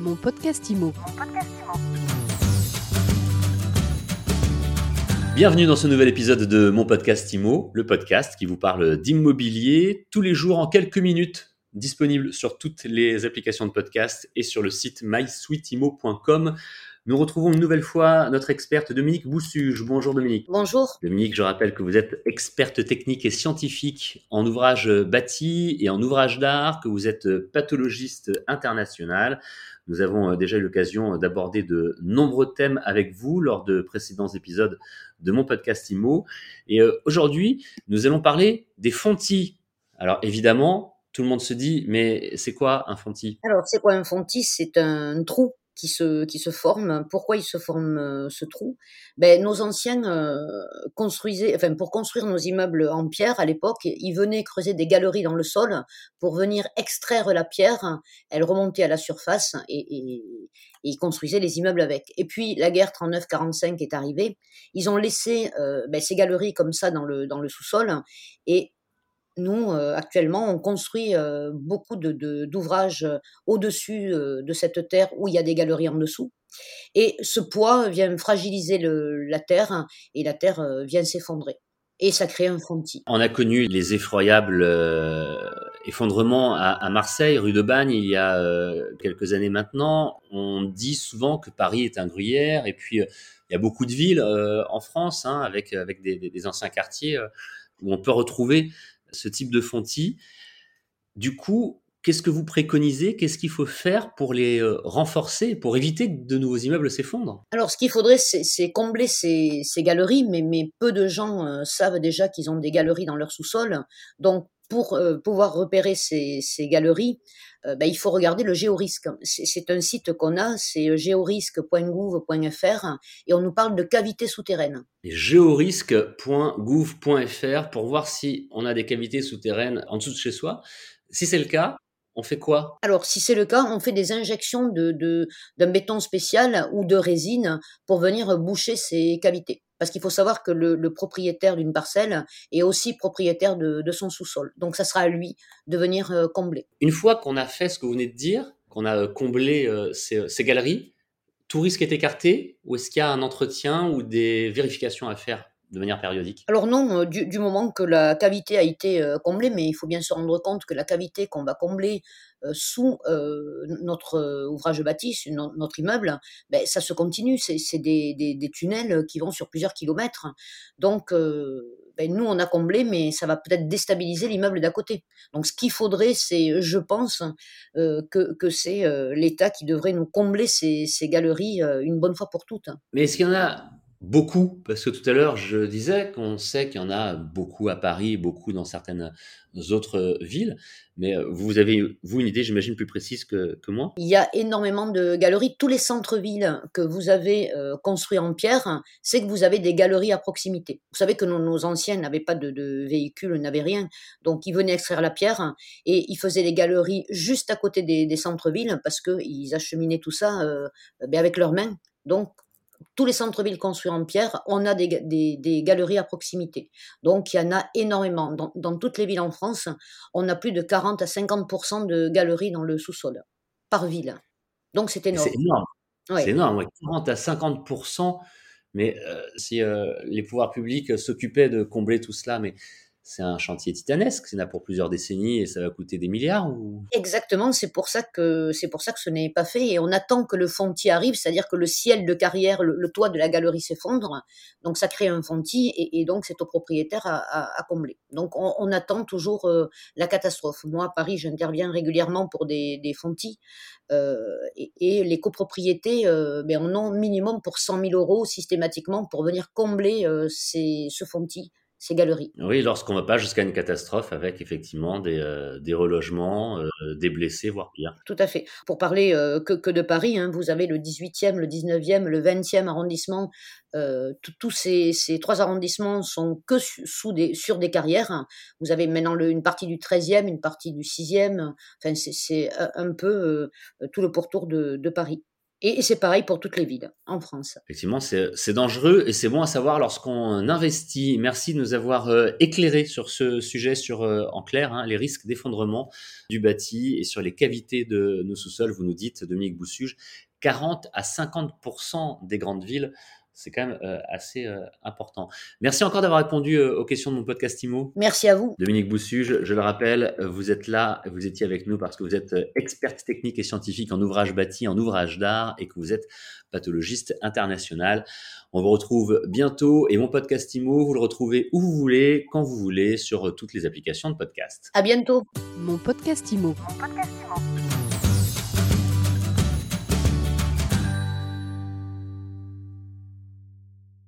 Mon podcast IMO. Bienvenue dans ce nouvel épisode de mon podcast IMO, le podcast qui vous parle d'immobilier tous les jours en quelques minutes, disponible sur toutes les applications de podcast et sur le site mysweetimo.com. Nous retrouvons une nouvelle fois notre experte Dominique Boussuge. Bonjour Dominique. Bonjour. Dominique, je rappelle que vous êtes experte technique et scientifique en ouvrage bâti et en ouvrage d'art, que vous êtes pathologiste international. Nous avons déjà eu l'occasion d'aborder de nombreux thèmes avec vous lors de précédents épisodes de mon podcast IMO. Et euh, aujourd'hui, nous allons parler des fontis. Alors évidemment, tout le monde se dit, mais c'est quoi un fontis Alors, c'est quoi un fontis C'est un trou qui se, qui se forme. Pourquoi il se forme euh, ce trou? Ben, Nos anciens euh, construisaient, enfin, pour construire nos immeubles en pierre à l'époque, ils venaient creuser des galeries dans le sol pour venir extraire la pierre. Elle remontait à la surface et, ils construisaient les immeubles avec. Et puis la guerre 39-45 est arrivée. Ils ont laissé euh, ben, ces galeries comme ça dans le, dans le sous-sol et nous, euh, actuellement, on construit euh, beaucoup d'ouvrages de, euh, au-dessus de cette terre où il y a des galeries en dessous. Et ce poids vient fragiliser la terre et la terre vient s'effondrer. Et ça crée un fontis. On a connu les effroyables effondrements à, Marseille, rue de Bagne, il y a quelques années maintenant. On dit souvent que Paris est un gruyère et puis il y a beaucoup de villes en France hein, avec, avec des, anciens quartiers où on peut retrouver ce type de fontis. Du coup, qu'est-ce que vous préconisez? Qu'est-ce qu'il faut faire pour les euh, renforcer, pour éviter que de nouveaux immeubles s'effondrent Alors, ce qu'il faudrait, c'est combler ces, galeries, mais, peu de gens euh, savent déjà qu'ils ont des galeries dans leur sous-sol. Donc, pour euh, pouvoir repérer ces, galeries, euh, ben, il faut regarder le géorisque. C'est un site qu'on a, c'est géorisque.gouv.fr et on nous parle de cavités souterraines. Géorisque.gouv.fr pour voir si on a des cavités souterraines en dessous de chez soi. Si c'est le cas, on fait quoi? Alors, si c'est le cas, on fait des injections d'un de, béton spécial ou de résine pour venir boucher ces cavités. Parce qu'il faut savoir que le, propriétaire d'une parcelle est aussi propriétaire de, son sous-sol. Donc ça sera à lui de venir euh, combler. Une fois qu'on a fait ce que vous venez de dire, qu'on a euh, comblé euh, ces, ces galeries, tout risque est écarté ou est-ce qu'il y a un entretien ou des vérifications à faire? De manière périodique Alors non, du, moment que la cavité a été comblée, mais il faut bien se rendre compte que la cavité qu'on va combler sous notre ouvrage bâti, notre immeuble, ben, ça se continue. C'est des, des, tunnels qui vont sur plusieurs kilomètres. Donc ben, nous, on a comblé, mais ça va peut-être déstabiliser l'immeuble d'à côté. Donc ce qu'il faudrait, c'est, je pense, que, que c'est l'État qui devrait nous combler ces, ces galeries une bonne fois pour toutes. Mais est-ce qu'il y en a beaucoup, parce que tout à l'heure, je disais qu'on sait qu'il y en a beaucoup à Paris, beaucoup dans certaines autres villes, mais euh, vous avez, vous, une idée, j'imagine, plus précise que, moi? Il y a énormément de galeries. Tous les centres-villes que vous avez euh, construits en pierre, c'est que vous avez des galeries à proximité. Vous savez que nos, anciens n'avaient pas de, véhicules, n'avaient rien, donc ils venaient extraire la pierre et ils faisaient des galeries juste à côté des, des centres-villes parce qu'ils acheminaient tout ça euh, ben avec leurs mains. Donc, tous les centres-villes construits en pierre, on a des, galeries à proximité. Donc, il y en a énormément. Dans, toutes les villes en France, on a plus de 40 à 50% de galeries dans le sous-sol, par ville. Donc, c'est énorme. C'est énorme. C'est énorme, 40 à 50 Mais euh, si euh, les pouvoirs publics s'occupaient de combler tout cela, mais c'est un chantier titanesque, c'est là pour plusieurs décennies et ça va coûter des milliards. Exactement, c'est pour ça que c'est pour ça que ce n'est pas fait et on attend que le fontis arrive, c'est-à-dire que le ciel de carrière, le, toit de la galerie s'effondre, donc ça crée un fontis et, donc c'est au propriétaire à, combler. Donc on, attend toujours euh, la catastrophe. Moi à Paris, j'interviens régulièrement pour des, des fontis euh, et, les copropriétés, euh, ben, on en minimum pour 100 000 euros systématiquement pour venir combler ces, ce fontis Oui, lorsqu'on ne va pas jusqu'à une catastrophe avec effectivement des, euh, des relogements, euh, des blessés, voire pire. Tout à fait. Pour parler euh, que, que, de Paris, hein, vous avez le 18e, le 19e, le 20e arrondissement. Tous ces, ces, trois arrondissements sont que sous des, sur des carrières. Vous avez maintenant le, une partie du 13e, une partie du 6e. Enfin, c'est un peu tout le pourtour de, de Paris. Et c'est pareil pour toutes les villes en France. Effectivement, c'est dangereux et c'est bon à savoir lorsqu'on investit. Merci de nous avoir euh, éclairé sur ce sujet, sur euh, en clair hein, les risques d'effondrement du bâti et sur les cavités de nos sous-sols. Vous nous dites, Dominique Boussuge, 40 à 50 des grandes villes c'est quand même euh, assez euh, important. Merci encore d'avoir répondu euh, aux questions de mon podcast IMO. Merci à vous. Dominique Boussuge, je le rappelle, vous êtes là, vous étiez avec nous parce que vous êtes experte technique et scientifique en ouvrage bâti, en ouvrage d'art et que vous êtes pathologiste international. On vous retrouve bientôt et mon podcast IMO, vous le retrouvez où vous voulez, quand vous voulez, sur toutes les applications de podcast. À bientôt. Mon podcast IMO. Mon podcast IMO.